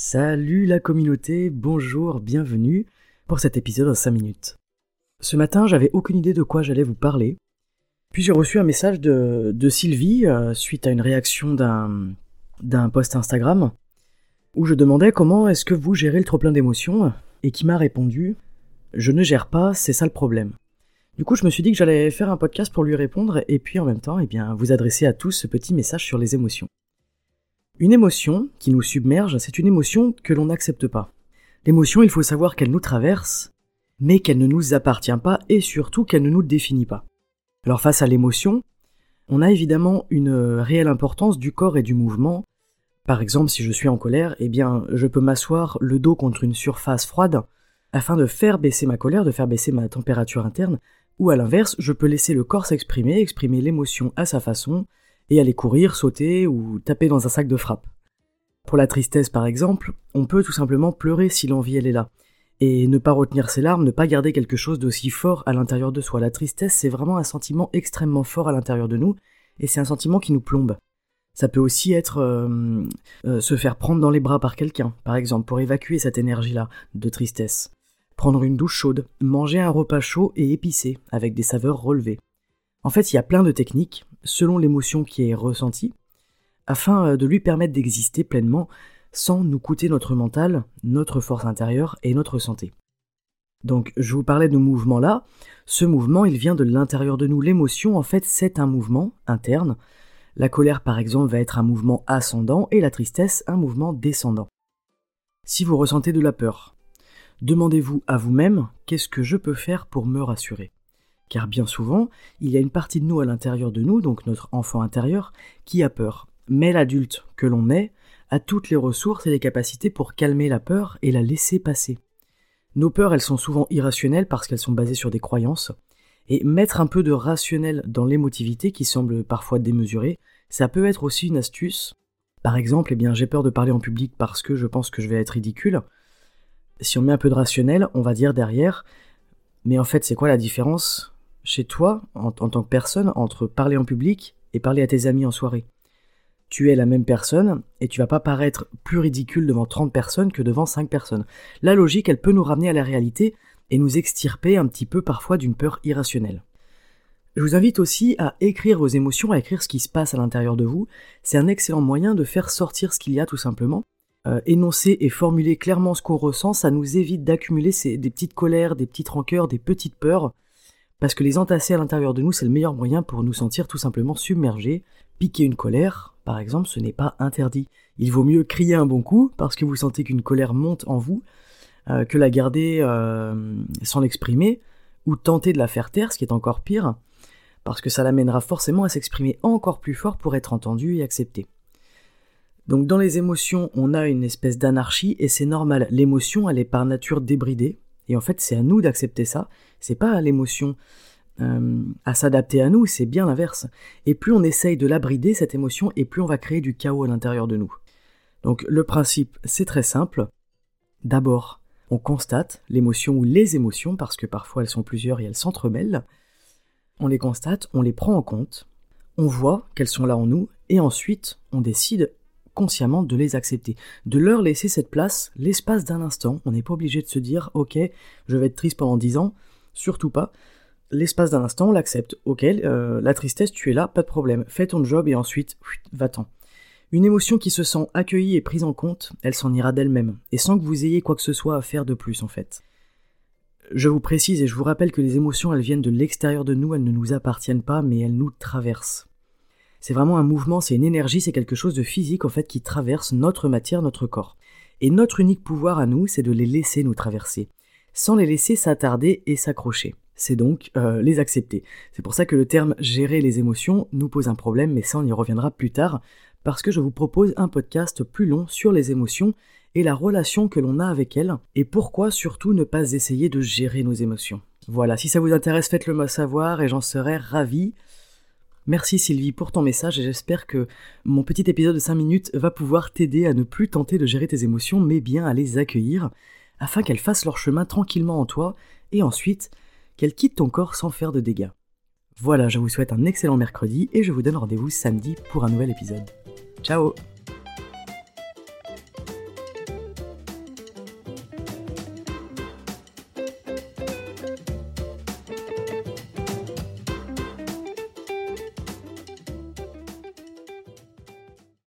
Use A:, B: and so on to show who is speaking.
A: Salut la communauté, bonjour, bienvenue pour cet épisode en 5 minutes. Ce matin, j'avais aucune idée de quoi j'allais vous parler. Puis j'ai reçu un message de, Sylvie euh, suite à une réaction d'un, post Instagram où je demandais comment est-ce que vous gérez le trop plein d'émotions et qui m'a répondu je ne gère pas, c'est ça le problème. Du coup, je me suis dit que j'allais faire un podcast pour lui répondre et puis en même temps, eh bien, vous adresser à tous ce petit message sur les émotions. Une émotion qui nous submerge, c'est une émotion que l'on n'accepte pas. L'émotion, il faut savoir qu'elle nous traverse, mais qu'elle ne nous appartient pas et surtout qu'elle ne nous définit pas. Alors face à l'émotion, on a évidemment une réelle importance du corps et du mouvement. Par exemple, si je suis en colère, eh bien, je peux m'asseoir le dos contre une surface froide afin de faire baisser ma colère, de faire baisser ma température interne, ou à l'inverse, je peux laisser le corps s'exprimer, exprimer l'émotion à sa façon, et aller courir, sauter ou taper dans un sac de frappe. Pour la tristesse par exemple, on peut tout simplement pleurer si l'envie elle est là. Et ne pas retenir ses larmes, ne pas garder quelque chose d'aussi fort à l'intérieur de soi. La tristesse, c'est vraiment un sentiment extrêmement fort à l'intérieur de nous, et c'est un sentiment qui nous plombe. Ça peut aussi être euh, euh, se faire prendre dans les bras par quelqu'un, par exemple, pour évacuer cette énergie-là de tristesse. Prendre une douche chaude, manger un repas chaud et épicé, avec des saveurs relevées. En fait, il y a plein de techniques, selon l'émotion qui est ressentie, afin euh, de lui permettre d'exister pleinement sans nous coûter notre mental, notre force intérieure et notre santé. Donc je vous parlais de mouvement là, ce mouvement il vient de l'intérieur de nous, l'émotion en fait c'est un mouvement interne, la colère par exemple va être un mouvement ascendant et la tristesse un mouvement descendant. Si vous ressentez de la peur, demandez-vous à vous-même qu'est-ce que je peux faire pour me rassurer? Car bien souvent, il y a une partie de nous à l'intérieur de nous, donc notre enfant intérieur, qui a peur. Mais l'adulte que l'on est a toutes les ressources et les capacités pour calmer la peur et la laisser passer. Nos peurs, elles sont souvent irrationnelles parce qu'elles sont basées sur des croyances, et mettre un peu de rationnel dans l'émotivité qui semble parfois démesurée, ça peut être aussi une astuce. Par exemple, eh bien, j'ai peur de parler en public parce que je pense que je vais être ridicule. Si on met un peu de rationnel, on va dire derrière, mais en fait, c'est quoi la différence? Chez toi, en, tant que personne, entre parler en public et parler à tes amis en soirée. Tu es la même personne et tu vas pas paraître plus ridicule devant 30 personnes que devant 5 personnes. La logique, elle peut nous ramener à la réalité et nous extirper un petit peu parfois d'une peur irrationnelle. Je vous invite aussi à écrire vos émotions, à écrire ce qui se passe à l'intérieur de vous. C'est un excellent moyen de faire sortir ce qu'il y a tout simplement. Euh, énoncer et formuler clairement ce qu'on ressent, ça nous évite d'accumuler des petites colères, des petites rancœurs, des petites peurs parce que les entasser à l'intérieur de nous, c'est le meilleur moyen pour nous sentir tout simplement submergés. Piquer une colère, par exemple, ce n'est pas interdit. Il vaut mieux crier un bon coup, parce que vous sentez qu'une colère monte en vous, euh, que la garder euh, sans l'exprimer, ou tenter de la faire taire, ce qui est encore pire, parce que ça l'amènera forcément à s'exprimer encore plus fort pour être entendu et accepté. Donc dans les émotions, on a une espèce d'anarchie, et c'est normal, l'émotion, elle est par nature débridée, et en fait, c'est à nous d'accepter ça. C'est pas à l'émotion euh, à s'adapter à nous, c'est bien l'inverse. Et plus on essaye de l'abrider, cette émotion, et plus on va créer du chaos à l'intérieur de nous. Donc le principe, c'est très simple. D'abord, on constate l'émotion ou les émotions, parce que parfois elles sont plusieurs et elles s'entremêlent. On les constate, on les prend en compte, on voit qu'elles sont là en nous, et ensuite on décide consciemment de les accepter, de leur laisser cette place, l'espace d'un instant. On n'est pas obligé de se dire, ok, je vais être triste pendant dix ans, surtout pas. L'espace d'un instant, on l'accepte. Ok, euh, la tristesse, tu es là, pas de problème. Fais ton job et ensuite, va-t'en. Une émotion qui se sent accueillie et prise en compte, elle s'en ira d'elle-même, et sans que vous ayez quoi que ce soit à faire de plus en fait. Je vous précise et je vous rappelle que les émotions, elles viennent de l'extérieur de nous, elles ne nous appartiennent pas, mais elles nous traversent. C'est vraiment un mouvement, c'est une énergie, c'est quelque chose de physique en fait qui traverse notre matière, notre corps. Et notre unique pouvoir à nous, c'est de les laisser nous traverser, sans les laisser s'attarder et s'accrocher. c'est donc euh, les accepter. C'est pour ça que le terme gérer les émotions nous pose un problème, mais ça on y reviendra plus tard, parce que je vous propose un podcast plus long sur les émotions et la relation que l'on a avec elles, et pourquoi surtout ne pas essayer de gérer nos émotions. Voilà, si ça vous intéresse, faites-le moi savoir et j'en serai ravi. Merci Sylvie pour ton message et j'espère que mon petit épisode de 5 minutes va pouvoir t'aider à ne plus tenter de gérer tes émotions mais bien à les accueillir afin qu'elles fassent leur chemin tranquillement en toi et ensuite qu'elles quittent ton corps sans faire de dégâts. Voilà, je vous souhaite un excellent mercredi et je vous donne rendez-vous samedi pour un nouvel épisode. Ciao